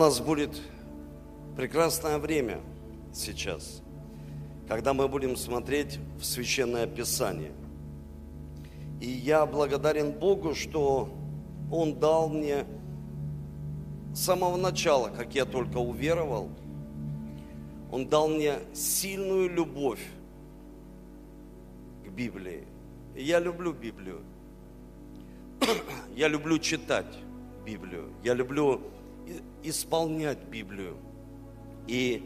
нас будет прекрасное время сейчас, когда мы будем смотреть в Священное Писание. И я благодарен Богу, что Он дал мне с самого начала, как я только уверовал, Он дал мне сильную любовь к Библии. И я люблю Библию. Я люблю читать Библию. Я люблю исполнять Библию. И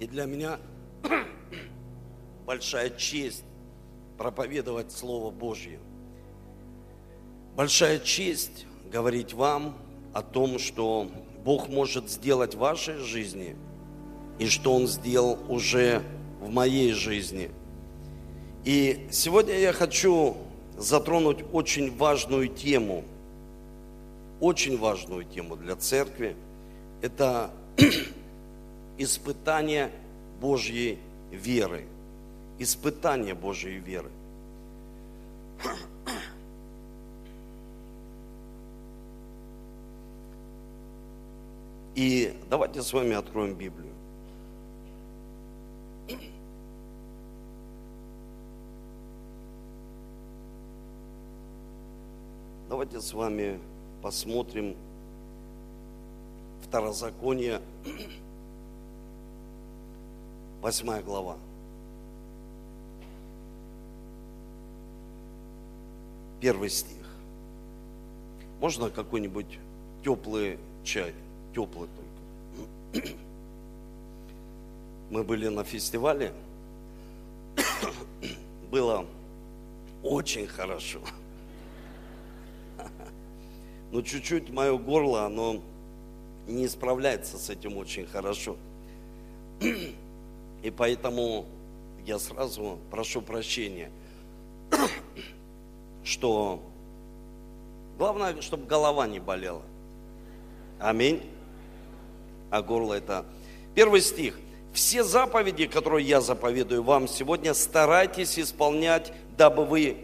И для меня большая честь проповедовать Слово Божье. Большая честь говорить вам о том, что Бог может сделать в вашей жизни и что Он сделал уже в моей жизни. И сегодня я хочу затронуть очень важную тему, очень важную тему для церкви. Это испытание Божьей веры. Испытание Божьей веры. И давайте с вами откроем Библию. Давайте с вами посмотрим Второзаконие, восьмая глава. Первый стих. Можно какой-нибудь теплый чай? Теплый только. Мы были на фестивале. Было очень хорошо. Но чуть-чуть мое горло, оно не справляется с этим очень хорошо. И поэтому я сразу прошу прощения, что главное, чтобы голова не болела. Аминь. А горло это... Первый стих. Все заповеди, которые я заповедую вам сегодня, старайтесь исполнять, дабы вы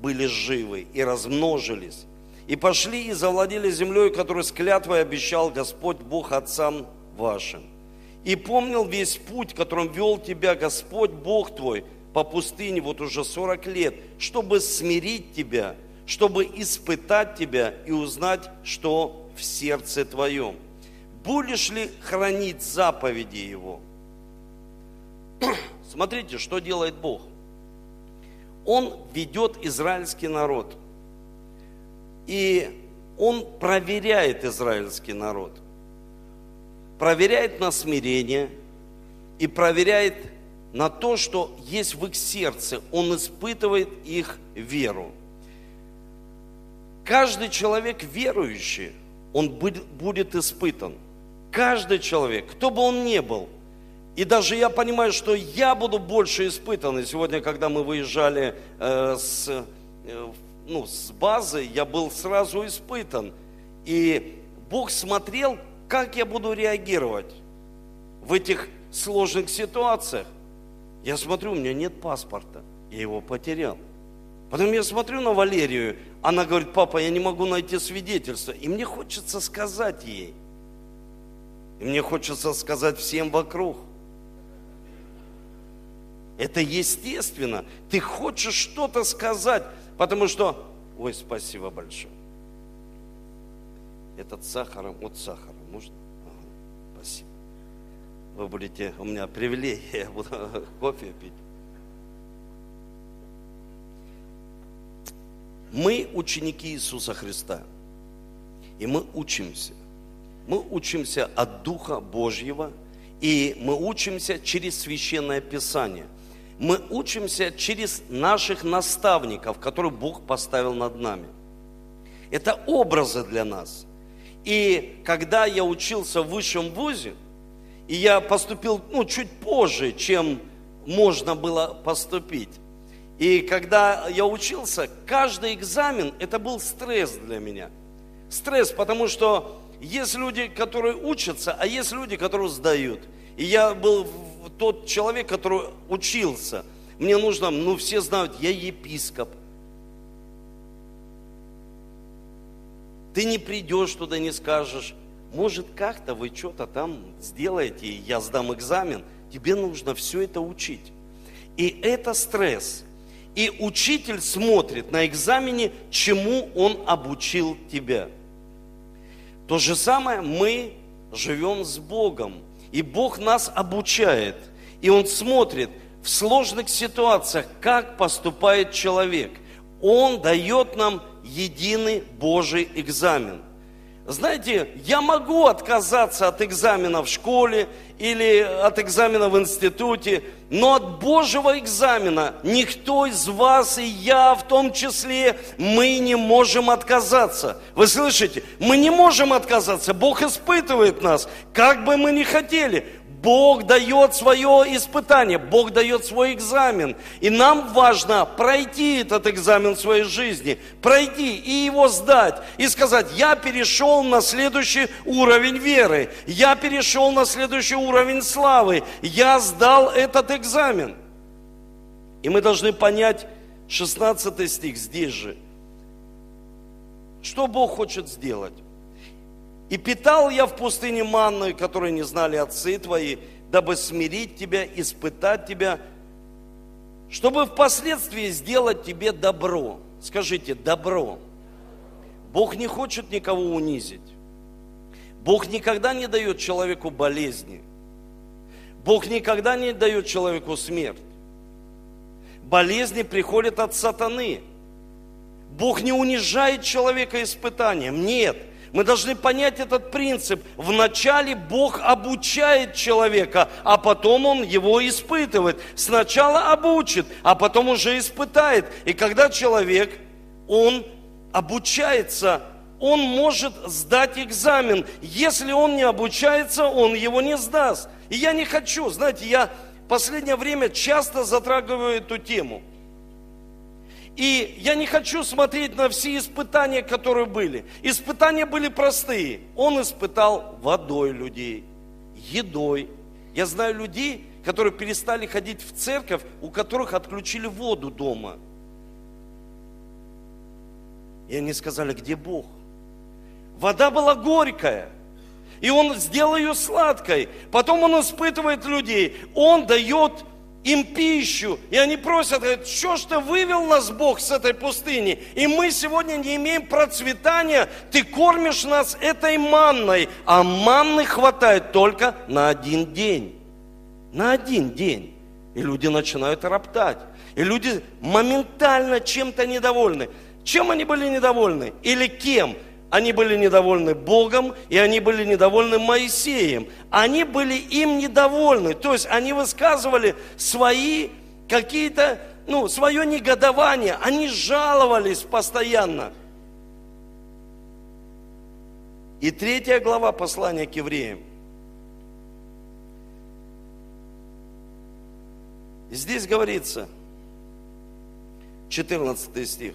были живы и размножились и пошли и завладели землей, которую с клятвой обещал Господь Бог отцам вашим. И помнил весь путь, которым вел тебя Господь Бог твой по пустыне вот уже 40 лет, чтобы смирить тебя, чтобы испытать тебя и узнать, что в сердце твоем. Будешь ли хранить заповеди Его? Смотрите, что делает Бог. Он ведет израильский народ – и он проверяет израильский народ. Проверяет на смирение и проверяет на то, что есть в их сердце. Он испытывает их веру. Каждый человек верующий, он будет испытан. Каждый человек, кто бы он ни был. И даже я понимаю, что я буду больше испытан. И сегодня, когда мы выезжали э, с, э, ну, с базы я был сразу испытан. И Бог смотрел, как я буду реагировать в этих сложных ситуациях. Я смотрю, у меня нет паспорта, я его потерял. Потом я смотрю на Валерию, она говорит, папа, я не могу найти свидетельство. И мне хочется сказать ей, и мне хочется сказать всем вокруг. Это естественно. Ты хочешь что-то сказать, Потому что, ой, спасибо большое. Этот сахаром, вот сахаром, можно? Ага, спасибо. Вы будете у меня привилегия, я буду кофе пить. Мы ученики Иисуса Христа. И мы учимся. Мы учимся от Духа Божьего, и мы учимся через Священное Писание мы учимся через наших наставников, которых Бог поставил над нами. Это образы для нас. И когда я учился в высшем вузе, и я поступил ну, чуть позже, чем можно было поступить. И когда я учился, каждый экзамен, это был стресс для меня. Стресс, потому что есть люди, которые учатся, а есть люди, которые сдают. И я был тот человек, который учился. Мне нужно, ну все знают, я епископ. ты не придешь туда, не скажешь, может, как-то вы что-то там сделаете, и я сдам экзамен. Тебе нужно все это учить. И это стресс. И учитель смотрит на экзамене, чему он обучил тебя. То же самое мы живем с Богом. И Бог нас обучает. И Он смотрит в сложных ситуациях, как поступает человек. Он дает нам единый Божий экзамен. Знаете, я могу отказаться от экзамена в школе или от экзамена в институте, но от Божьего экзамена никто из вас и я в том числе, мы не можем отказаться. Вы слышите? Мы не можем отказаться. Бог испытывает нас, как бы мы ни хотели. Бог дает свое испытание, Бог дает свой экзамен. И нам важно пройти этот экзамен в своей жизни, пройти и его сдать, и сказать, я перешел на следующий уровень веры, я перешел на следующий уровень славы, я сдал этот экзамен. И мы должны понять 16 стих здесь же. Что Бог хочет сделать? И питал я в пустыне манной, которую не знали отцы твои, дабы смирить тебя, испытать тебя, чтобы впоследствии сделать тебе добро. Скажите, добро. Бог не хочет никого унизить. Бог никогда не дает человеку болезни. Бог никогда не дает человеку смерть. Болезни приходят от сатаны. Бог не унижает человека испытанием. Нет. Мы должны понять этот принцип. Вначале Бог обучает человека, а потом Он его испытывает. Сначала обучит, а потом уже испытает. И когда человек, он обучается, он может сдать экзамен. Если он не обучается, он его не сдаст. И я не хочу, знаете, я в последнее время часто затрагиваю эту тему – и я не хочу смотреть на все испытания, которые были. Испытания были простые. Он испытал водой людей, едой. Я знаю людей, которые перестали ходить в церковь, у которых отключили воду дома. И они сказали, где Бог? Вода была горькая. И он сделал ее сладкой. Потом он испытывает людей. Он дает им пищу, и они просят, говорят, что ж ты вывел нас, Бог, с этой пустыни, и мы сегодня не имеем процветания, ты кормишь нас этой манной, а манны хватает только на один день. На один день. И люди начинают роптать. И люди моментально чем-то недовольны. Чем они были недовольны? Или кем? Они были недовольны Богом, и они были недовольны Моисеем. Они были им недовольны. То есть они высказывали свои какие-то, ну, свое негодование. Они жаловались постоянно. И третья глава послания к евреям. Здесь говорится, 14 стих.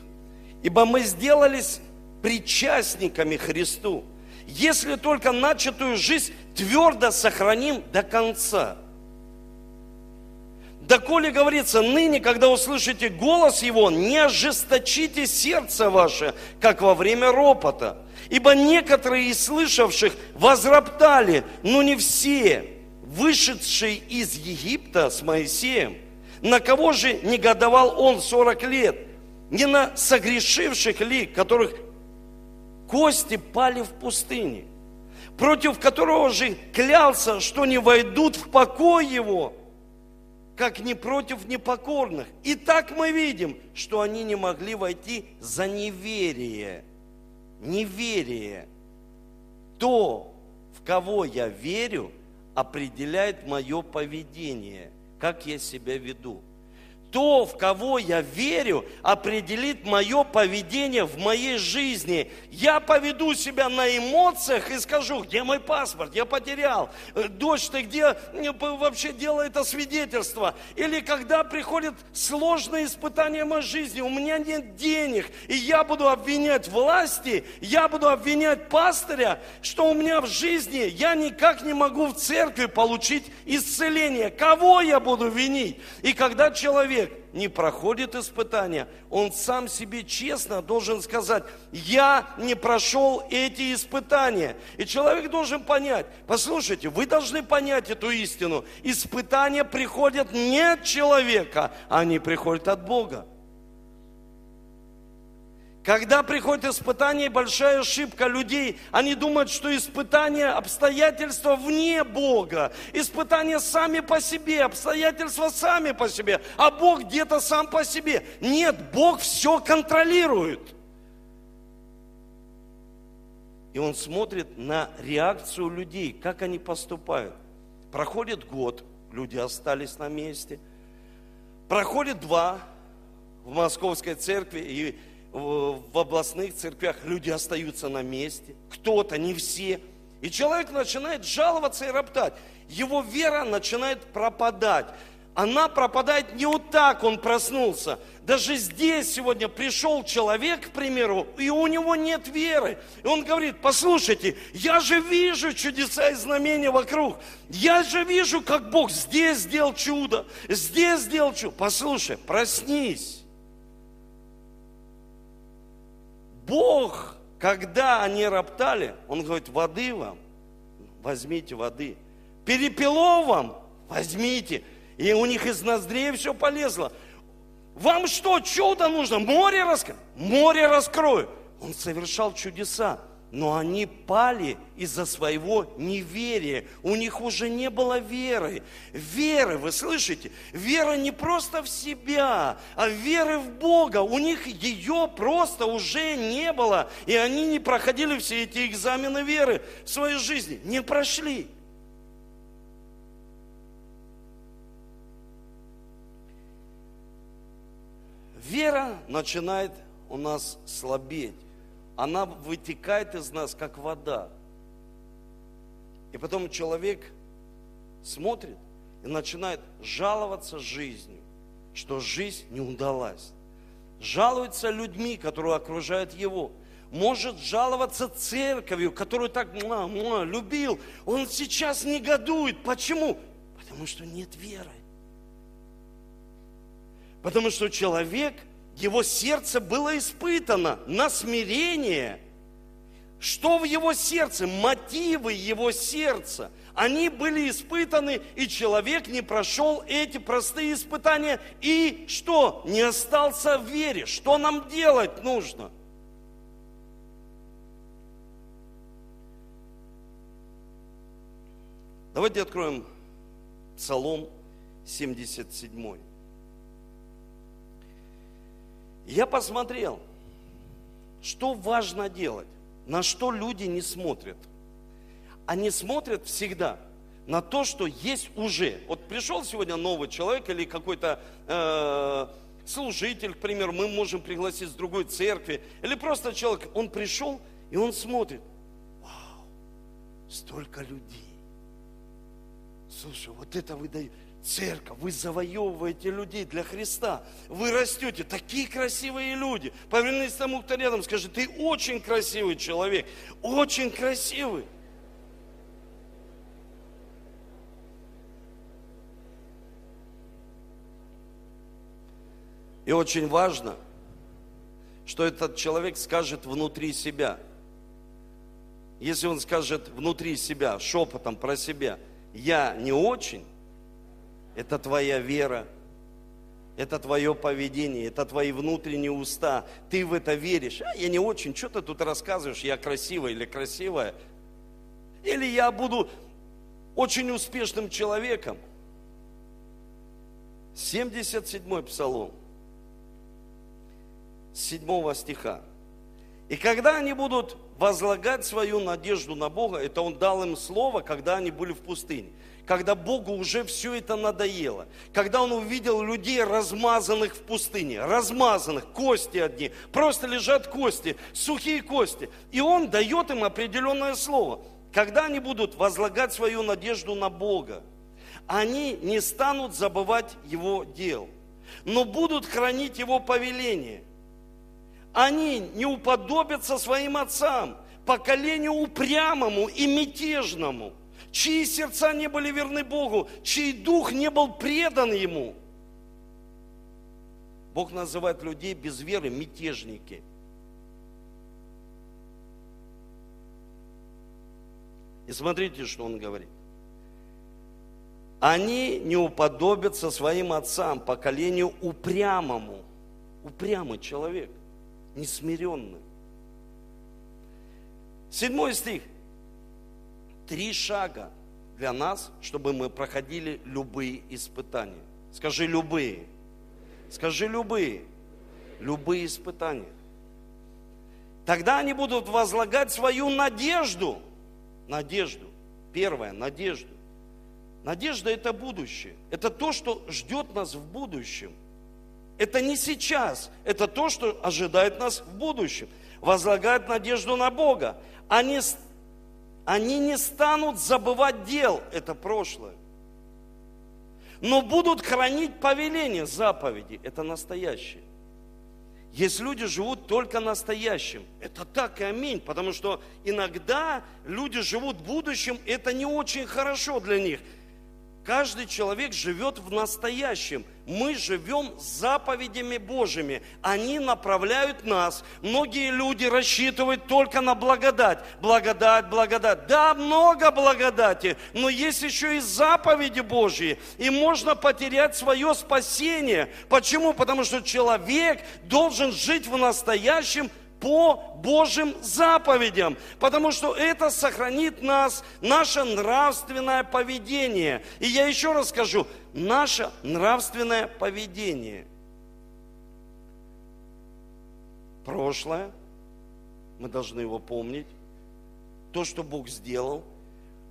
Ибо мы сделались причастниками Христу, если только начатую жизнь твердо сохраним до конца. Доколе говорится, ныне, когда услышите голос Его, не ожесточите сердце ваше, как во время ропота. Ибо некоторые из слышавших возроптали, но не все, вышедшие из Египта с Моисеем. На кого же негодовал он сорок лет? Не на согрешивших ли, которых кости пали в пустыне, против которого же клялся, что не войдут в покой его, как не против непокорных. И так мы видим, что они не могли войти за неверие. Неверие. То, в кого я верю, определяет мое поведение, как я себя веду то, в кого я верю, определит мое поведение в моей жизни. Я поведу себя на эмоциях и скажу, где мой паспорт, я потерял. Э, дочь, ты где вообще дело это свидетельство? Или когда приходит сложное испытание в моей жизни, у меня нет денег, и я буду обвинять власти, я буду обвинять пастыря, что у меня в жизни я никак не могу в церкви получить исцеление. Кого я буду винить? И когда человек человек не проходит испытания, он сам себе честно должен сказать, я не прошел эти испытания. И человек должен понять, послушайте, вы должны понять эту истину. Испытания приходят не от человека, они приходят от Бога. Когда приходит испытание, большая ошибка людей, они думают, что испытания, обстоятельства вне Бога. Испытания сами по себе, обстоятельства сами по себе, а Бог где-то сам по себе. Нет, Бог все контролирует. И Он смотрит на реакцию людей, как они поступают. Проходит год, люди остались на месте. Проходит два в Московской церкви, и в областных церквях люди остаются на месте, кто-то, не все. И человек начинает жаловаться и роптать. Его вера начинает пропадать. Она пропадает не вот так, он проснулся. Даже здесь сегодня пришел человек, к примеру, и у него нет веры. И он говорит, послушайте, я же вижу чудеса и знамения вокруг. Я же вижу, как Бог здесь сделал чудо, здесь сделал чудо. Послушай, проснись. Бог, когда они роптали, Он говорит, воды вам, возьмите воды. Перепело вам, возьмите. И у них из ноздрей все полезло. Вам что, чудо нужно? Море раскрою? Море раскрою. Он совершал чудеса но они пали из-за своего неверия. У них уже не было веры. Веры, вы слышите? Вера не просто в себя, а веры в Бога. У них ее просто уже не было. И они не проходили все эти экзамены веры в своей жизни. Не прошли. Вера начинает у нас слабеть она вытекает из нас, как вода. И потом человек смотрит и начинает жаловаться жизнью, что жизнь не удалась. Жалуется людьми, которые окружают его. Может жаловаться церковью, которую так муа, муа, любил. Он сейчас негодует. Почему? Потому что нет веры. Потому что человек – его сердце было испытано на смирение. Что в его сердце? Мотивы его сердца. Они были испытаны, и человек не прошел эти простые испытания. И что? Не остался в вере. Что нам делать нужно? Давайте откроем Псалом 77. Я посмотрел, что важно делать, на что люди не смотрят. Они смотрят всегда на то, что есть уже. Вот пришел сегодня новый человек или какой-то э, служитель, к примеру, мы можем пригласить с другой церкви, или просто человек, он пришел и он смотрит, вау, столько людей. Слушай, вот это вы церковь, вы завоевываете людей для Христа. Вы растете, такие красивые люди. Повернись тому, кто рядом, скажи, ты очень красивый человек, очень красивый. И очень важно, что этот человек скажет внутри себя. Если он скажет внутри себя, шепотом про себя, я не очень, это твоя вера, это твое поведение, это твои внутренние уста. Ты в это веришь. А я не очень, что ты тут рассказываешь, я красивая или красивая. Или я буду очень успешным человеком. 77-й псалом, 7 стиха. И когда они будут возлагать свою надежду на Бога, это Он дал им слово, когда они были в пустыне когда Богу уже все это надоело, когда Он увидел людей, размазанных в пустыне, размазанных, кости одни, просто лежат кости, сухие кости. И Он дает им определенное слово. Когда они будут возлагать свою надежду на Бога, они не станут забывать Его дел, но будут хранить Его повеление. Они не уподобятся своим отцам, поколению упрямому и мятежному – чьи сердца не были верны Богу, чей дух не был предан Ему. Бог называет людей без веры мятежники. И смотрите, что он говорит. Они не уподобятся своим отцам, поколению упрямому. Упрямый человек, несмиренный. Седьмой стих. Три шага для нас, чтобы мы проходили любые испытания. Скажи любые. Скажи любые. Любые испытания. Тогда они будут возлагать свою надежду. Надежду. Первое, надежду. Надежда – это будущее. Это то, что ждет нас в будущем. Это не сейчас, это то, что ожидает нас в будущем. Возлагают надежду на Бога. Они, они не станут забывать дел, это прошлое. Но будут хранить повеление, заповеди, это настоящее. Есть люди живут только настоящим. Это так и аминь, потому что иногда люди живут в будущем, это не очень хорошо для них – Каждый человек живет в настоящем. Мы живем заповедями Божьими. Они направляют нас. Многие люди рассчитывают только на благодать. Благодать, благодать. Да, много благодати, но есть еще и заповеди Божьи. И можно потерять свое спасение. Почему? Потому что человек должен жить в настоящем по Божьим заповедям, потому что это сохранит нас, наше нравственное поведение. И я еще раз скажу, наше нравственное поведение. Прошлое, мы должны его помнить, то, что Бог сделал,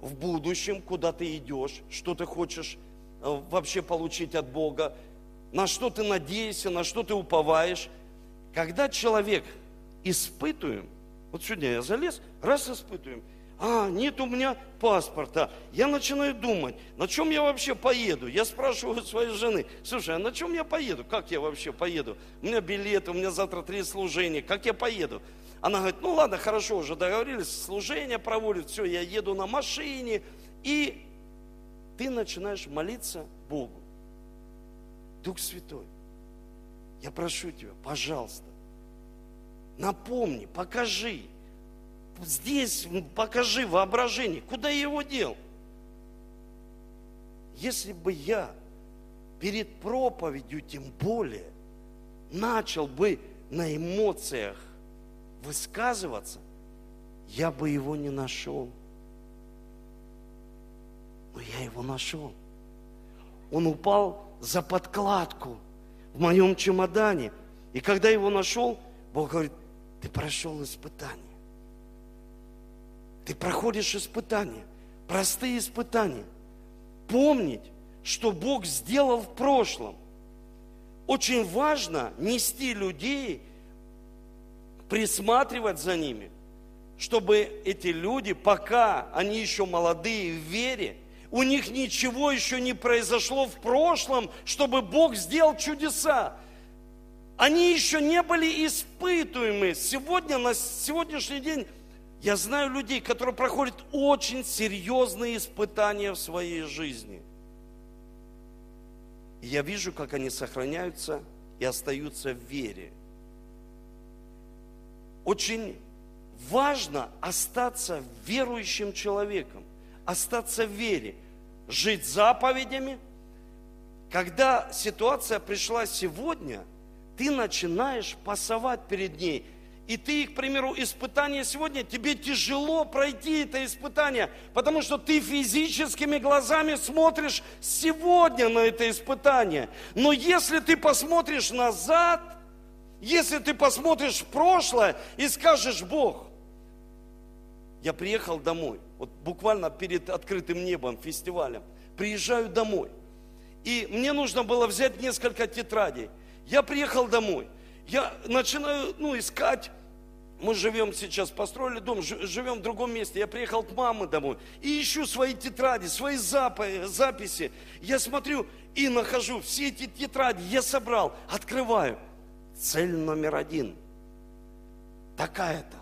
в будущем, куда ты идешь, что ты хочешь э, вообще получить от Бога, на что ты надеешься, на что ты уповаешь. Когда человек испытываем. Вот сегодня я залез, раз испытываем. А, нет у меня паспорта. Я начинаю думать, на чем я вообще поеду. Я спрашиваю своей жены, слушай, а на чем я поеду? Как я вообще поеду? У меня билет, у меня завтра три служения. Как я поеду? Она говорит, ну ладно, хорошо, уже договорились, служение проводят, все, я еду на машине. И ты начинаешь молиться Богу. Дух Святой, я прошу тебя, пожалуйста, Напомни, покажи. Здесь покажи воображение. Куда я его дел? Если бы я перед проповедью тем более начал бы на эмоциях высказываться, я бы его не нашел. Но я его нашел. Он упал за подкладку в моем чемодане. И когда его нашел, Бог говорит, ты прошел испытание. Ты проходишь испытания, простые испытания. Помнить, что Бог сделал в прошлом. Очень важно нести людей, присматривать за ними, чтобы эти люди, пока они еще молодые в вере, у них ничего еще не произошло в прошлом, чтобы Бог сделал чудеса. Они еще не были испытуемы. Сегодня, на сегодняшний день, я знаю людей, которые проходят очень серьезные испытания в своей жизни. И я вижу, как они сохраняются и остаются в вере. Очень важно остаться верующим человеком, остаться в вере, жить заповедями. Когда ситуация пришла сегодня – ты начинаешь пасовать перед ней. И ты, к примеру, испытание сегодня, тебе тяжело пройти это испытание, потому что ты физическими глазами смотришь сегодня на это испытание. Но если ты посмотришь назад, если ты посмотришь в прошлое и скажешь, Бог, я приехал домой, вот буквально перед открытым небом, фестивалем, приезжаю домой, и мне нужно было взять несколько тетрадей. Я приехал домой. Я начинаю ну, искать. Мы живем сейчас, построили дом, живем в другом месте. Я приехал к маме домой и ищу свои тетради, свои записи. Я смотрю и нахожу все эти тетради. Я собрал, открываю. Цель номер один. Такая-то.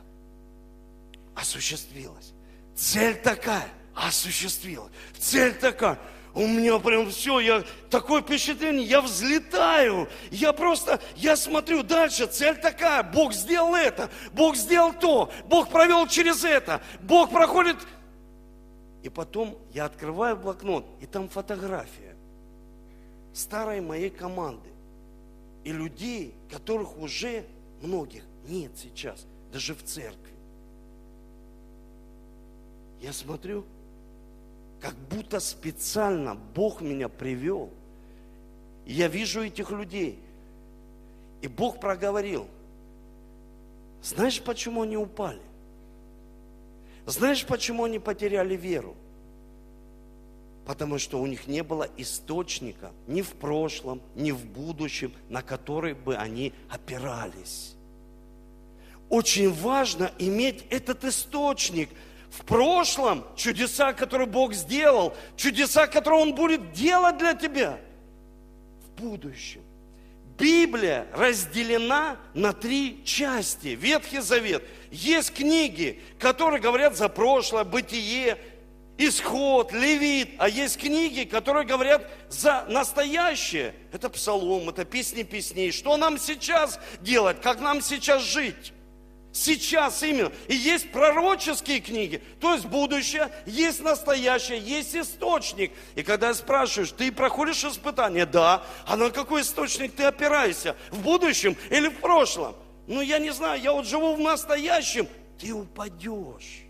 Осуществилась. Цель такая. Осуществилась. Цель такая у меня прям все, я такое впечатление, я взлетаю, я просто, я смотрю дальше, цель такая, Бог сделал это, Бог сделал то, Бог провел через это, Бог проходит. И потом я открываю блокнот, и там фотография старой моей команды и людей, которых уже многих нет сейчас, даже в церкви. Я смотрю, как будто специально Бог меня привел. И я вижу этих людей. И Бог проговорил. Знаешь, почему они упали? Знаешь, почему они потеряли веру? Потому что у них не было источника ни в прошлом, ни в будущем, на который бы они опирались. Очень важно иметь этот источник – в прошлом чудеса, которые Бог сделал, чудеса, которые Он будет делать для тебя в будущем. Библия разделена на три части. Ветхий Завет. Есть книги, которые говорят за прошлое, бытие, исход, левит. А есть книги, которые говорят за настоящее. Это псалом, это песни песней. Что нам сейчас делать, как нам сейчас жить. Сейчас именно. И есть пророческие книги, то есть будущее, есть настоящее, есть источник. И когда спрашиваешь, ты проходишь испытание? Да. А на какой источник ты опираешься? В будущем или в прошлом? Ну, я не знаю, я вот живу в настоящем. Ты упадешь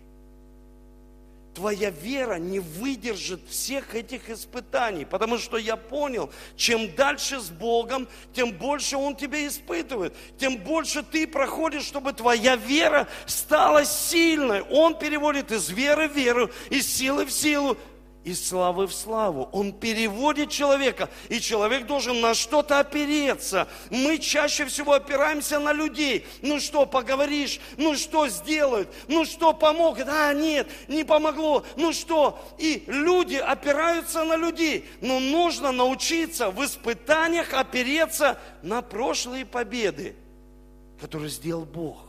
твоя вера не выдержит всех этих испытаний, потому что я понял, чем дальше с Богом, тем больше Он тебя испытывает, тем больше ты проходишь, чтобы твоя вера стала сильной. Он переводит из веры в веру, из силы в силу, из славы в славу. Он переводит человека, и человек должен на что-то опереться. Мы чаще всего опираемся на людей. Ну что, поговоришь? Ну что сделают? Ну что помогут? А, нет, не помогло. Ну что? И люди опираются на людей. Но нужно научиться в испытаниях опереться на прошлые победы, которые сделал Бог.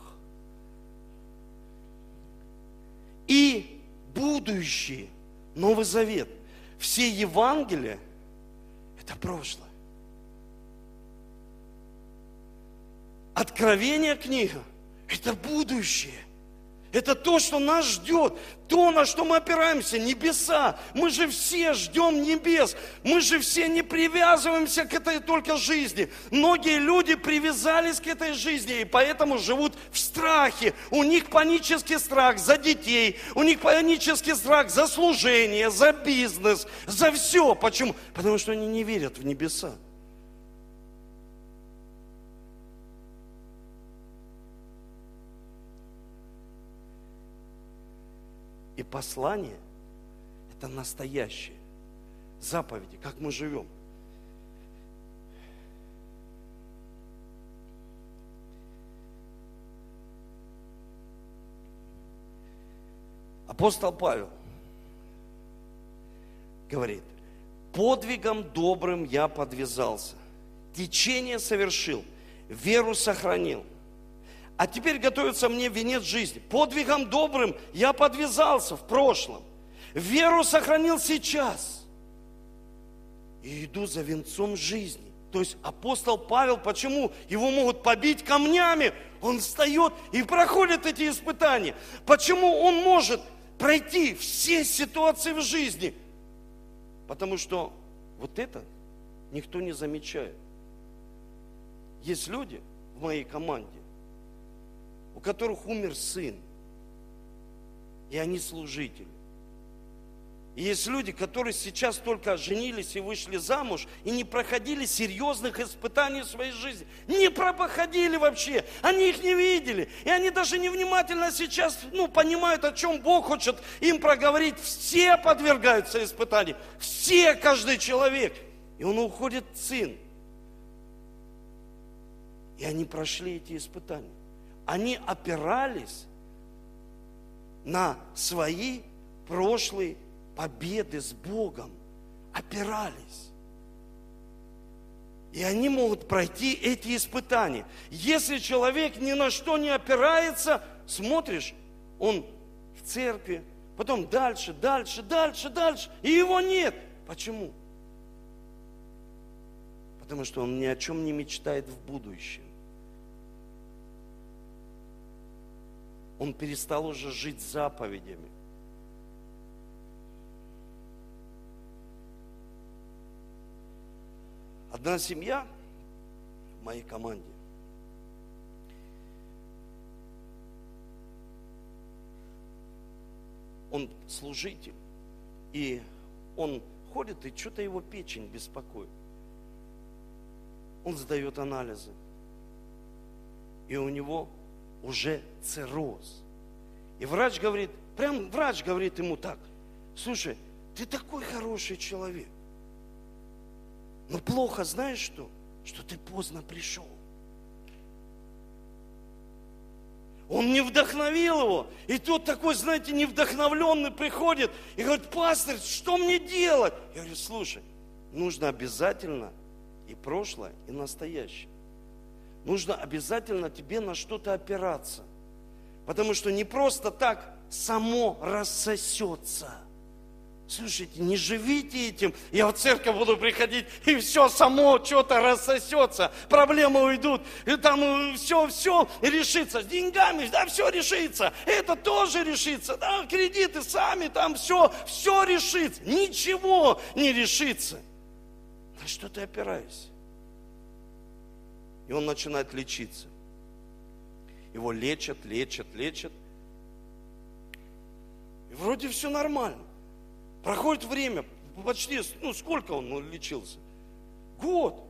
И будущее – Новый Завет, все Евангелия – это прошлое. Откровение книга – это будущее. Это то, что нас ждет, то, на что мы опираемся, небеса. Мы же все ждем небес. Мы же все не привязываемся к этой только жизни. Многие люди привязались к этой жизни и поэтому живут в страхе. У них панический страх за детей, у них панический страх за служение, за бизнес, за все. Почему? Потому что они не верят в небеса. И послание – это настоящее. Заповеди, как мы живем. Апостол Павел говорит, подвигом добрым я подвязался, течение совершил, веру сохранил – а теперь готовится мне венец жизни. Подвигом добрым я подвязался в прошлом. Веру сохранил сейчас. И иду за венцом жизни. То есть апостол Павел, почему его могут побить камнями? Он встает и проходит эти испытания. Почему он может пройти все ситуации в жизни? Потому что вот это никто не замечает. Есть люди в моей команде, у которых умер сын, и они служители. И есть люди, которые сейчас только женились и вышли замуж, и не проходили серьезных испытаний в своей жизни. Не проходили вообще, они их не видели. И они даже невнимательно сейчас ну, понимают, о чем Бог хочет им проговорить. Все подвергаются испытаниям, все, каждый человек. И он уходит сын. И они прошли эти испытания они опирались на свои прошлые победы с Богом. Опирались. И они могут пройти эти испытания. Если человек ни на что не опирается, смотришь, он в церкви, потом дальше, дальше, дальше, дальше, и его нет. Почему? Потому что он ни о чем не мечтает в будущем. Он перестал уже жить заповедями. Одна семья в моей команде, он служитель, и он ходит, и что-то его печень беспокоит. Он сдает анализы. И у него уже цирроз. И врач говорит, прям врач говорит ему так, слушай, ты такой хороший человек. Но плохо, знаешь что? Что ты поздно пришел. Он не вдохновил его. И тот такой, знаете, невдохновленный приходит и говорит, пастор, что мне делать? Я говорю, слушай, нужно обязательно и прошлое, и настоящее. Нужно обязательно тебе на что-то опираться. Потому что не просто так само рассосется – Слушайте, не живите этим. Я в церковь буду приходить, и все само что-то рассосется. Проблемы уйдут, и там все, все решится. С деньгами, да, все решится. Это тоже решится. Да, кредиты сами, там все, все решится. Ничего не решится. На что ты опираешься? И он начинает лечиться. Его лечат, лечат, лечат. И вроде все нормально. Проходит время, почти, ну сколько он лечился? Год.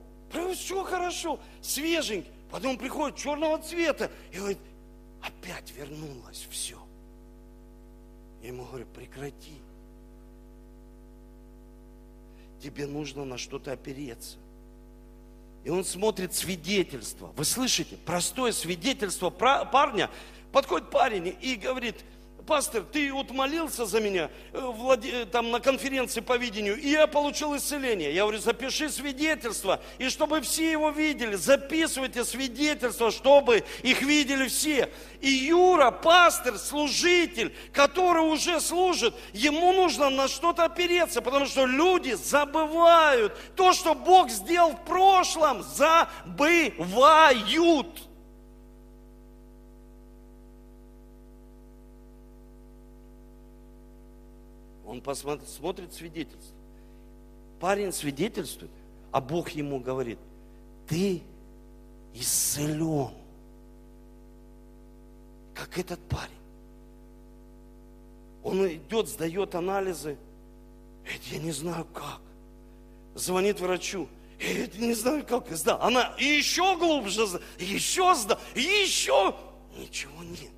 Все хорошо, свеженький. Потом приходит черного цвета и говорит, опять вернулось все. Я ему говорю, прекрати. Тебе нужно на что-то опереться. И он смотрит свидетельство. Вы слышите? Простое свидетельство парня. Подходит парень и говорит, пастор, ты вот молился за меня э, владе, там на конференции по видению, и я получил исцеление. Я говорю, запиши свидетельство, и чтобы все его видели, записывайте свидетельства, чтобы их видели все. И Юра, пастор, служитель, который уже служит, ему нужно на что-то опереться, потому что люди забывают то, что Бог сделал в прошлом, забывают. Он посмотрит, смотрит свидетельство. Парень свидетельствует, а Бог ему говорит, ты исцелен. Как этот парень. Он идет, сдает анализы. Это я не знаю как. Звонит врачу. Это не знаю как. Сда. Она еще глубже, еще сда, еще. Ничего нет.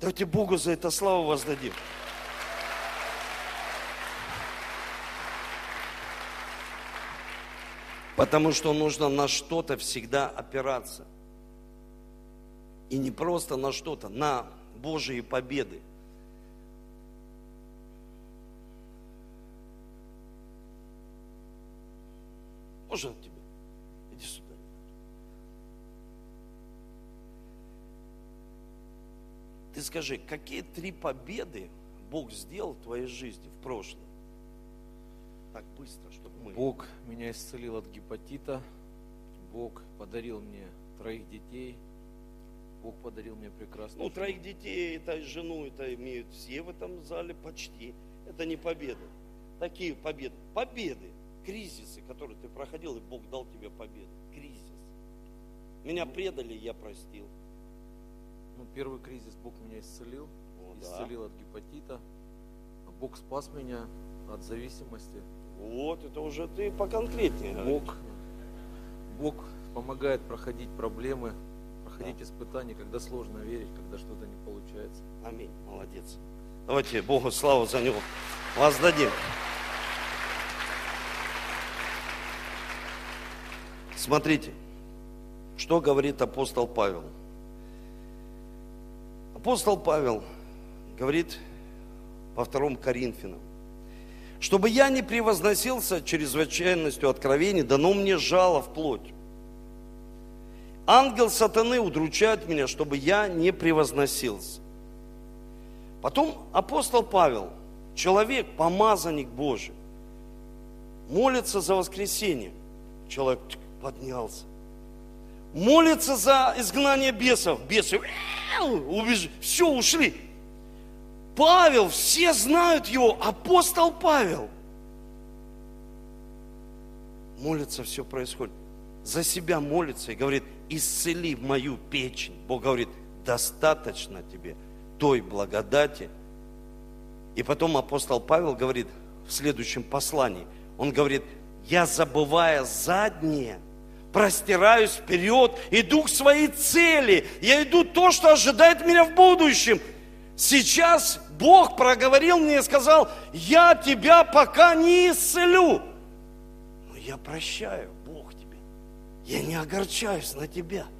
Давайте Богу за это славу воздадим. Потому что нужно на что-то всегда опираться. И не просто на что-то, на Божьи победы. Можно Ты скажи, какие три победы Бог сделал в твоей жизни в прошлом? Так быстро, чтобы мы... Бог меня исцелил от гепатита. Бог подарил мне троих детей. Бог подарил мне прекрасную Ну, троих детей, это жену, это имеют все в этом зале почти. Это не победы. Такие победы. Победы. Кризисы, которые ты проходил, и Бог дал тебе победу. Кризис. Меня предали, я простил. Первый кризис Бог меня исцелил, О, исцелил от гепатита. Бог спас меня от зависимости. Вот, это уже ты поконкретнее. Бог, Бог помогает проходить проблемы, проходить да. испытания, когда сложно верить, когда что-то не получается. Аминь. Молодец. Давайте Богу славу за него воздадим. Смотрите, что говорит апостол Павел. Апостол Павел говорит во втором Коринфянам, чтобы я не превозносился чрезвычайностью откровений, дано мне жало в плоть. Ангел сатаны удручает меня, чтобы я не превозносился. Потом апостол Павел, Человек, помазанник Божий, молится за воскресенье. Человек поднялся. Молится за изгнание бесов. Бесы убежали. Все, ушли. Павел, все знают его, апостол Павел. Молится, все происходит. За себя молится и говорит, исцели мою печень. Бог говорит, достаточно тебе той благодати. И потом апостол Павел говорит в следующем послании, он говорит, я забывая заднее, простираюсь вперед, иду к своей цели, я иду то, что ожидает меня в будущем. Сейчас Бог проговорил мне и сказал, я тебя пока не исцелю. Но я прощаю, Бог тебе. Я не огорчаюсь на тебя –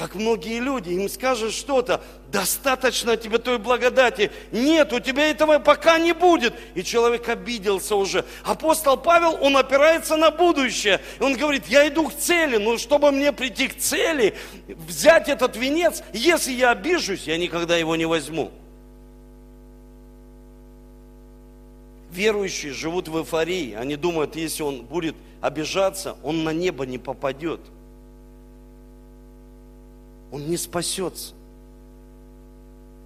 как многие люди, им скажут что-то, достаточно тебе той благодати. Нет, у тебя этого пока не будет. И человек обиделся уже. Апостол Павел, он опирается на будущее. Он говорит, я иду к цели, но чтобы мне прийти к цели, взять этот венец, если я обижусь, я никогда его не возьму. Верующие живут в эйфории. Они думают, если он будет обижаться, он на небо не попадет – он не спасется.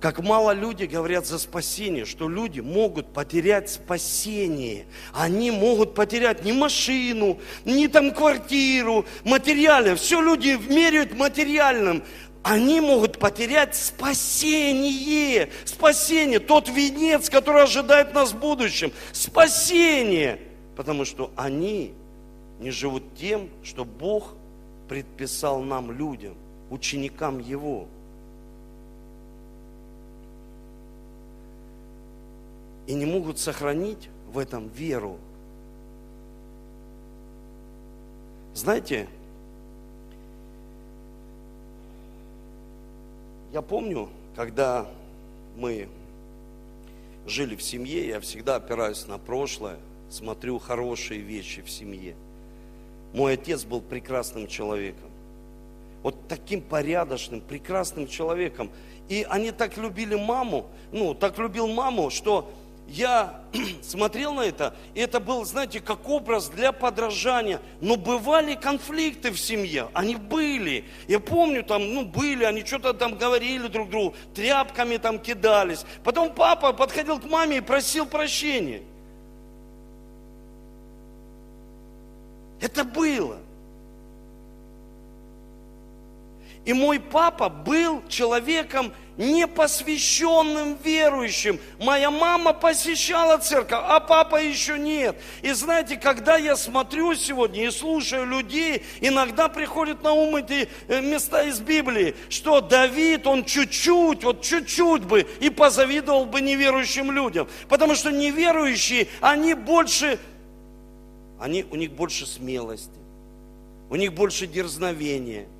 Как мало люди говорят за спасение, что люди могут потерять спасение. Они могут потерять не машину, не там квартиру, материально. Все люди меряют материальным. Они могут потерять спасение. Спасение, тот венец, который ожидает нас в будущем. Спасение. Потому что они не живут тем, что Бог предписал нам, людям ученикам Его. И не могут сохранить в этом веру. Знаете, я помню, когда мы жили в семье, я всегда опираюсь на прошлое, смотрю хорошие вещи в семье. Мой отец был прекрасным человеком вот таким порядочным, прекрасным человеком. И они так любили маму, ну, так любил маму, что я смотрел на это, и это был, знаете, как образ для подражания. Но бывали конфликты в семье, они были. Я помню, там, ну, были, они что-то там говорили друг другу, тряпками там кидались. Потом папа подходил к маме и просил прощения. Это было. И мой папа был человеком непосвященным верующим. Моя мама посещала церковь, а папа еще нет. И знаете, когда я смотрю сегодня и слушаю людей, иногда приходят на ум эти э, места из Библии, что Давид, он чуть-чуть, вот чуть-чуть бы и позавидовал бы неверующим людям. Потому что неверующие, они больше, они, у них больше смелости, у них больше дерзновения –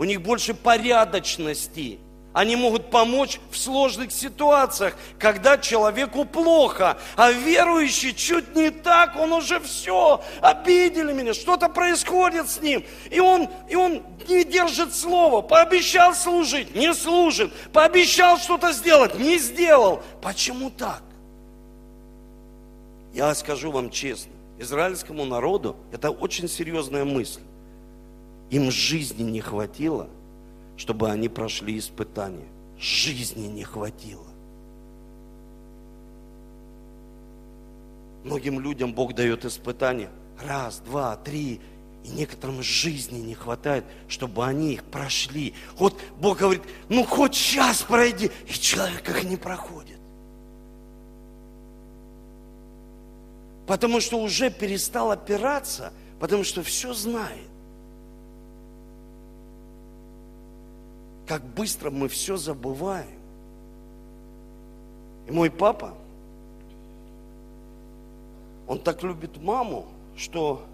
у них больше порядочности. Они могут помочь в сложных ситуациях, когда человеку плохо, а верующий чуть не так, он уже все, обидели меня, что-то происходит с ним, и он, и он не держит слова, пообещал служить, не служит, пообещал что-то сделать, не сделал. Почему так? Я скажу вам честно, израильскому народу это очень серьезная мысль. Им жизни не хватило, чтобы они прошли испытания. Жизни не хватило. Многим людям Бог дает испытания. Раз, два, три. И некоторым жизни не хватает, чтобы они их прошли. Вот Бог говорит, ну хоть час пройди. И человек их не проходит. Потому что уже перестал опираться, потому что все знает. Как быстро мы все забываем. И мой папа, он так любит маму, что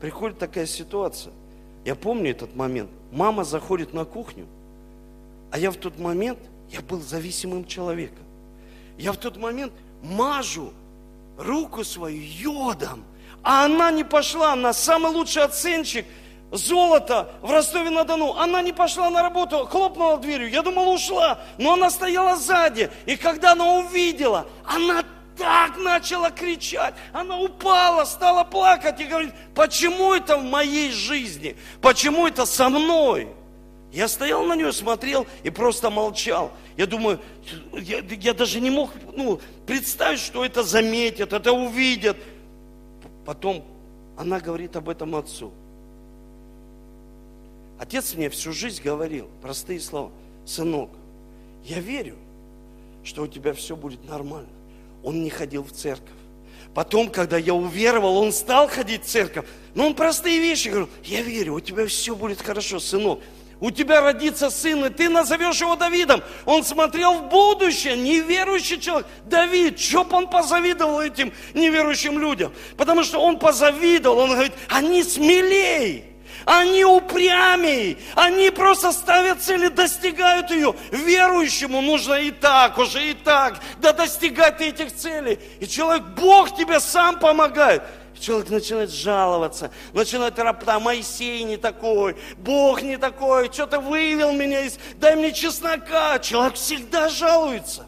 приходит такая ситуация. Я помню этот момент. Мама заходит на кухню, а я в тот момент, я был зависимым человеком. Я в тот момент мажу руку свою йодом, а она не пошла, она самый лучший оценщик – золото в Ростове-на-Дону. Она не пошла на работу, хлопнула дверью. Я думал, ушла, но она стояла сзади. И когда она увидела, она так начала кричать. Она упала, стала плакать и говорит, почему это в моей жизни? Почему это со мной? Я стоял на нее, смотрел и просто молчал. Я думаю, я, я даже не мог ну, представить, что это заметят, это увидят. Потом она говорит об этом отцу. Отец мне всю жизнь говорил простые слова. Сынок, я верю, что у тебя все будет нормально. Он не ходил в церковь. Потом, когда я уверовал, он стал ходить в церковь. Но он простые вещи говорил. Я верю, у тебя все будет хорошо, сынок у тебя родится сын, и ты назовешь его Давидом. Он смотрел в будущее, неверующий человек. Давид, что бы он позавидовал этим неверующим людям? Потому что он позавидовал, он говорит, они смелей. Они упрямей, они просто ставят цели, достигают ее. Верующему нужно и так, уже и так, да достигать этих целей. И человек, Бог тебе сам помогает. Человек начинает жаловаться, начинает роптать, Моисей не такой, Бог не такой, что-то вывел меня из, дай мне чеснока. Человек всегда жалуется.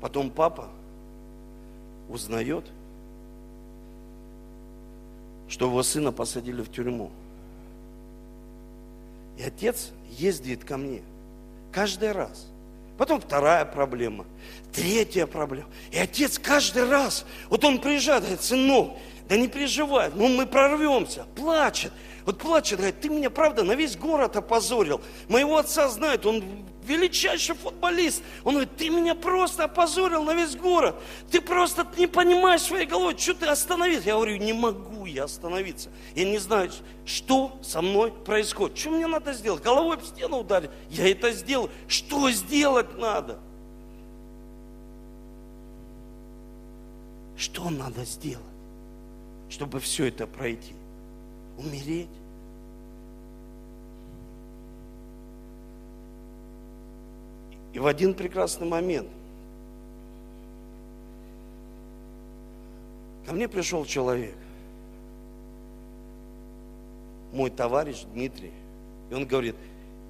Потом папа узнает, что его сына посадили в тюрьму. И отец ездит ко мне каждый раз. Потом вторая проблема, третья проблема. И отец каждый раз, вот он приезжает, говорит, сынок, да не переживай, ну мы прорвемся, плачет. Вот плачет, говорит, ты меня, правда, на весь город опозорил. Моего отца знают, он величайший футболист. Он говорит, ты меня просто опозорил на весь город. Ты просто не понимаешь своей головой, что ты остановился. Я говорю, не могу я остановиться. Я не знаю, что со мной происходит. Что мне надо сделать? Головой об стену ударить? Я это сделаю. Что сделать надо? Что надо сделать, чтобы все это пройти? Умереть? И в один прекрасный момент ко мне пришел человек, мой товарищ Дмитрий, и он говорит,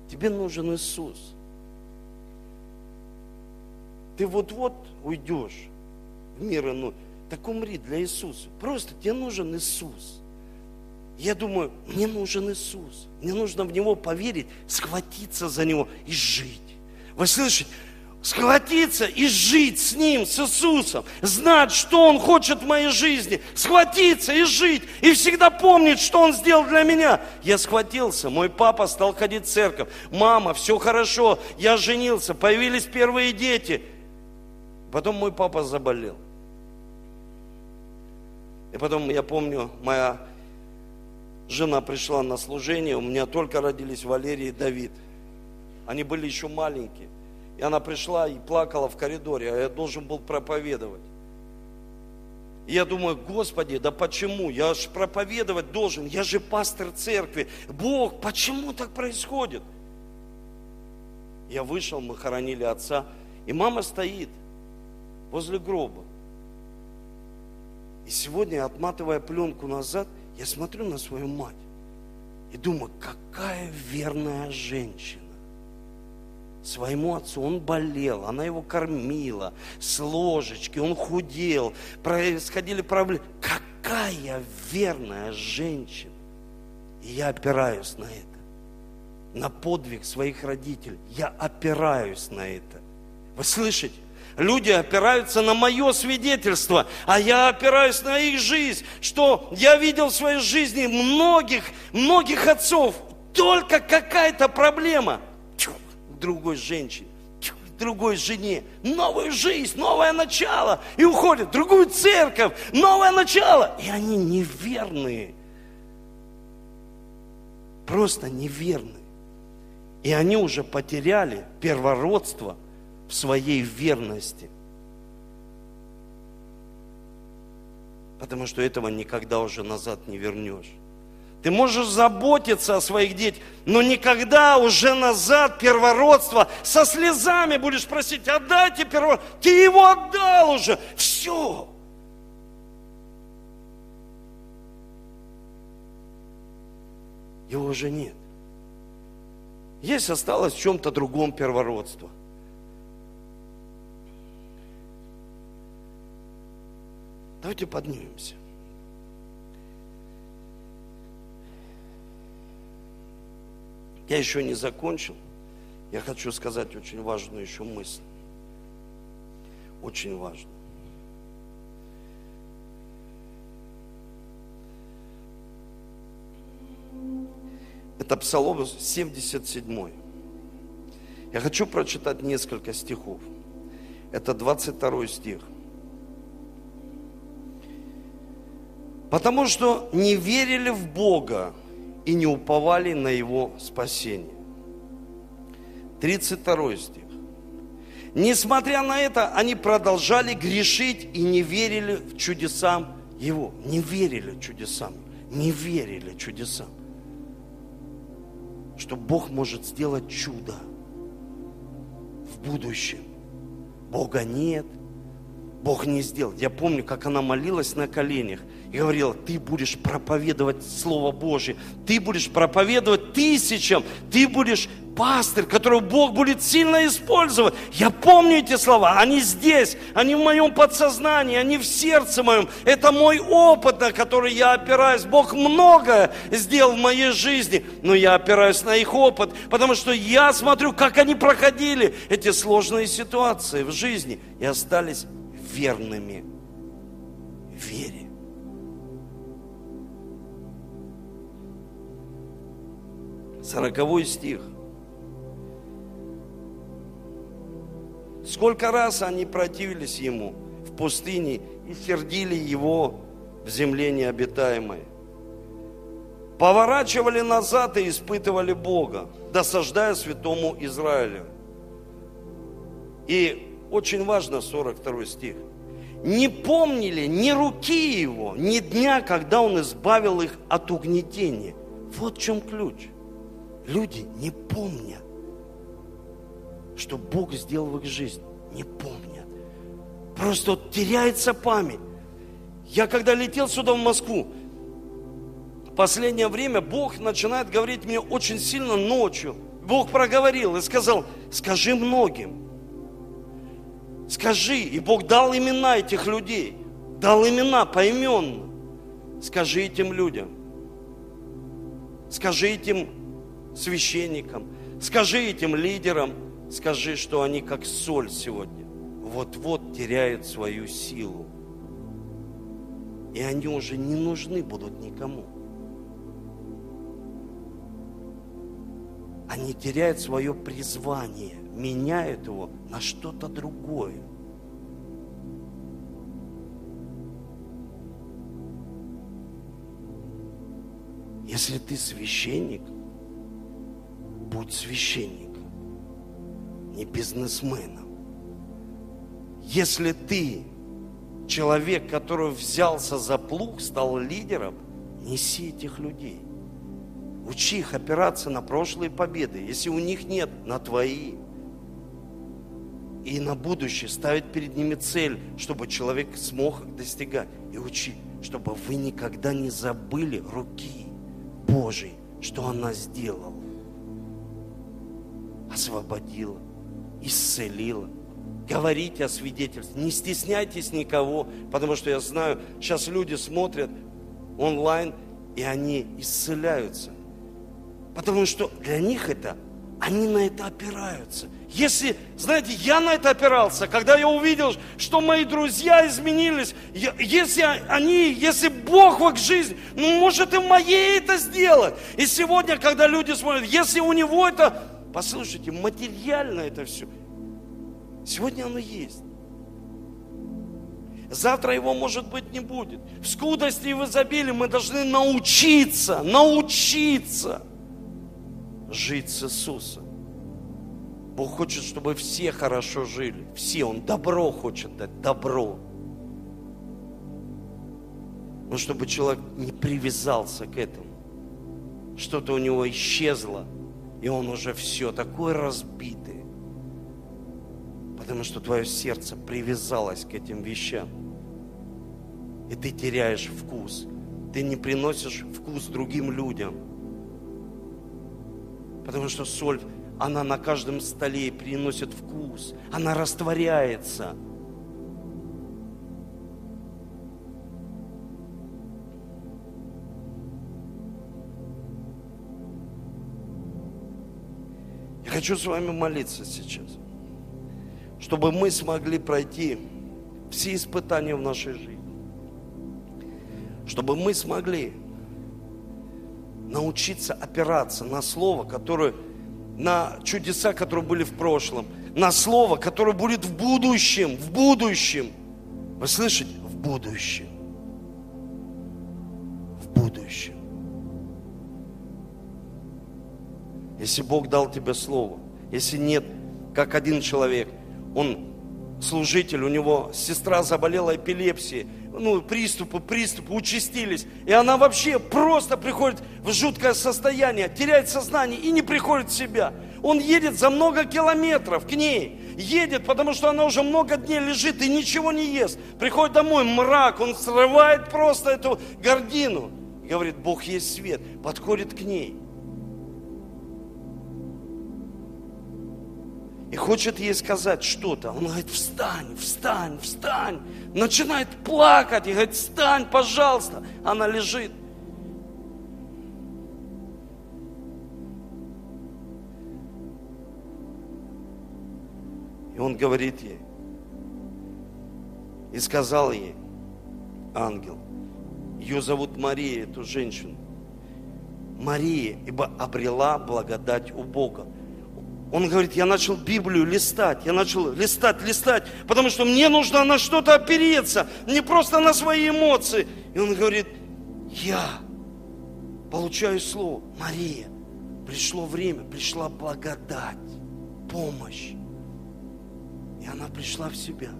тебе нужен Иисус. Ты вот-вот уйдешь в мир иной. Так умри для Иисуса. Просто тебе нужен Иисус. Я думаю, мне нужен Иисус. Мне нужно в Него поверить, схватиться за Него и жить. Вы слышите? Схватиться и жить с Ним, с Иисусом, знать, что Он хочет в моей жизни, схватиться и жить, и всегда помнить, что Он сделал для меня. Я схватился, мой папа стал ходить в церковь, мама, все хорошо, я женился, появились первые дети. Потом мой папа заболел. И потом, я помню, моя жена пришла на служение, у меня только родились Валерий и Давид – они были еще маленькие. И она пришла и плакала в коридоре, а я должен был проповедовать. И я думаю, Господи, да почему? Я же проповедовать должен, я же пастор церкви. Бог, почему так происходит? Я вышел, мы хоронили отца, и мама стоит возле гроба. И сегодня, отматывая пленку назад, я смотрю на свою мать и думаю, какая верная женщина своему отцу. Он болел, она его кормила с ложечки, он худел, происходили проблемы. Какая верная женщина! И я опираюсь на это, на подвиг своих родителей. Я опираюсь на это. Вы слышите? Люди опираются на мое свидетельство, а я опираюсь на их жизнь, что я видел в своей жизни многих, многих отцов, только какая-то проблема – другой женщине, другой жене, новую жизнь, новое начало, и уходят в другую церковь, новое начало. И они неверные, просто неверные. И они уже потеряли первородство в своей верности. Потому что этого никогда уже назад не вернешь. Ты можешь заботиться о своих детях, но никогда уже назад первородство со слезами будешь просить, отдайте первородство. Ты его отдал уже, все. Его уже нет. Есть осталось в чем-то другом первородство. Давайте поднимемся. Я еще не закончил. Я хочу сказать очень важную еще мысль. Очень важную. Это Псалом 77. Я хочу прочитать несколько стихов. Это 22 стих. Потому что не верили в Бога и не уповали на Его спасение. 32 стих. Несмотря на это, они продолжали грешить и не верили в чудесам Его. Не верили чудесам. Не верили чудесам. Что Бог может сделать чудо в будущем. Бога нет, Бог не сделал. Я помню, как она молилась на коленях и говорила, ты будешь проповедовать Слово Божье, ты будешь проповедовать тысячам, ты будешь пастырь, которого Бог будет сильно использовать. Я помню эти слова, они здесь, они в моем подсознании, они в сердце моем. Это мой опыт, на который я опираюсь. Бог многое сделал в моей жизни, но я опираюсь на их опыт, потому что я смотрю, как они проходили эти сложные ситуации в жизни и остались верными вере. Сороковой стих. Сколько раз они противились ему в пустыне и сердили его в земле необитаемой. Поворачивали назад и испытывали Бога, досаждая святому Израилю. И очень важно 42 стих. Не помнили ни руки его, ни дня, когда он избавил их от угнетения. Вот в чем ключ. Люди не помнят, что Бог сделал в их жизни. Не помнят. Просто вот теряется память. Я когда летел сюда в Москву, в последнее время Бог начинает говорить мне очень сильно ночью. Бог проговорил и сказал, скажи многим, Скажи, и Бог дал имена этих людей, дал имена поименно. Скажи этим людям, скажи этим священникам, скажи этим лидерам, скажи, что они как соль сегодня вот-вот теряют свою силу. И они уже не нужны будут никому. Они теряют свое призвание меняют его на что-то другое. Если ты священник, будь священником, не бизнесменом. Если ты человек, который взялся за плуг, стал лидером, неси этих людей. Учи их опираться на прошлые победы. Если у них нет, на твои и на будущее ставить перед ними цель, чтобы человек смог их достигать. И учи, чтобы вы никогда не забыли руки Божьей, что она сделала. Освободила, исцелила. Говорите о свидетельстве. Не стесняйтесь никого, потому что я знаю, сейчас люди смотрят онлайн, и они исцеляются. Потому что для них это, они на это опираются – если, знаете, я на это опирался, когда я увидел, что мои друзья изменились, если они, если Бог в их жизнь, ну может и моей это сделать. И сегодня, когда люди смотрят, если у него это, послушайте, материально это все, сегодня оно есть. Завтра его, может быть, не будет. В скудости и в изобилии мы должны научиться, научиться жить с Иисусом. Бог хочет, чтобы все хорошо жили. Все. Он добро хочет дать. Добро. Но чтобы человек не привязался к этому. Что-то у него исчезло. И он уже все такой разбитый. Потому что твое сердце привязалось к этим вещам. И ты теряешь вкус. Ты не приносишь вкус другим людям. Потому что соль, она на каждом столе приносит вкус, она растворяется. Хочу с вами молиться сейчас, чтобы мы смогли пройти все испытания в нашей жизни. Чтобы мы смогли научиться опираться на слово, которое, на чудеса, которые были в прошлом, на слово, которое будет в будущем, в будущем. Вы слышите? В будущем. В будущем. Если Бог дал тебе слово, если нет, как один человек, он служитель, у него сестра заболела эпилепсией, ну, приступы, приступы участились. И она вообще просто приходит в жуткое состояние, теряет сознание и не приходит в себя. Он едет за много километров к ней. Едет, потому что она уже много дней лежит и ничего не ест. Приходит домой, мрак, он срывает просто эту гордину. Говорит, Бог есть свет. Подходит к ней. И хочет ей сказать что-то. Он говорит, встань, встань, встань. Начинает плакать и говорит, встань, пожалуйста. Она лежит. И он говорит ей, и сказал ей, ангел, ее зовут Мария, эту женщину. Мария, ибо обрела благодать у Бога. Он говорит, я начал Библию листать, я начал листать, листать, потому что мне нужно на что-то опереться, не просто на свои эмоции. И он говорит, я получаю слово, Мария, пришло время, пришла благодать, помощь. И она пришла в себя.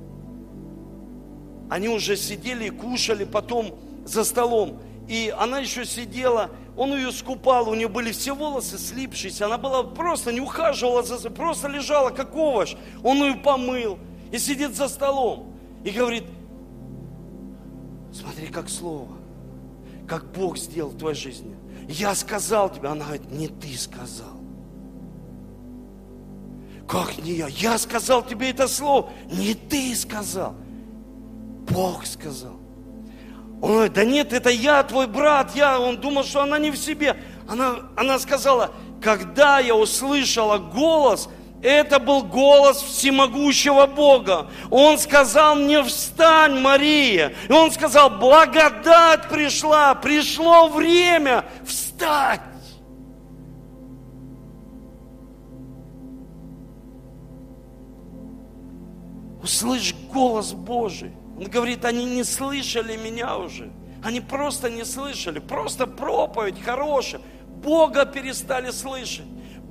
Они уже сидели и кушали потом за столом. И она еще сидела, он ее скупал, у нее были все волосы слипшиеся, она была просто не ухаживала за просто лежала как овощ. Он ее помыл и сидит за столом и говорит, смотри, как слово, как Бог сделал в твоей жизни. Я сказал тебе, она говорит, не ты сказал. Как не я? Я сказал тебе это слово, не ты сказал. Бог сказал. Он говорит, да нет, это я, твой брат, я. Он думал, что она не в себе. Она, она сказала, когда я услышала голос, это был голос всемогущего Бога. Он сказал мне, встань, Мария. И он сказал, благодать пришла, пришло время встать. Услышь голос Божий. Он говорит, они не слышали меня уже. Они просто не слышали. Просто проповедь хорошая. Бога перестали слышать.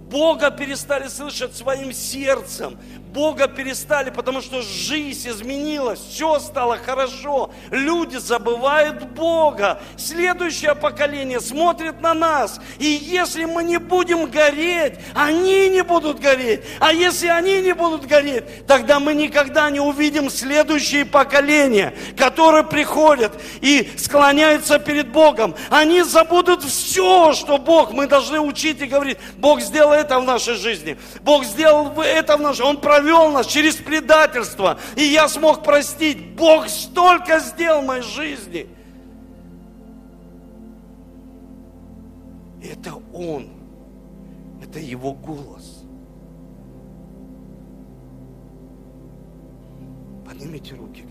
Бога перестали слышать своим сердцем. Бога перестали, потому что жизнь изменилась, все стало хорошо. Люди забывают Бога. Следующее поколение смотрит на нас. И если мы не будем гореть, они не будут гореть. А если они не будут гореть, тогда мы никогда не увидим следующие поколения, которые приходят и склоняются перед Богом. Они забудут все, что Бог, мы должны учить и говорить, Бог сделал это в нашей жизни. Бог сделал это в нашей, Он провел нас через предательство, и я смог простить. Бог столько сделал в моей жизни. Это Он, это Его голос. Поднимите руки.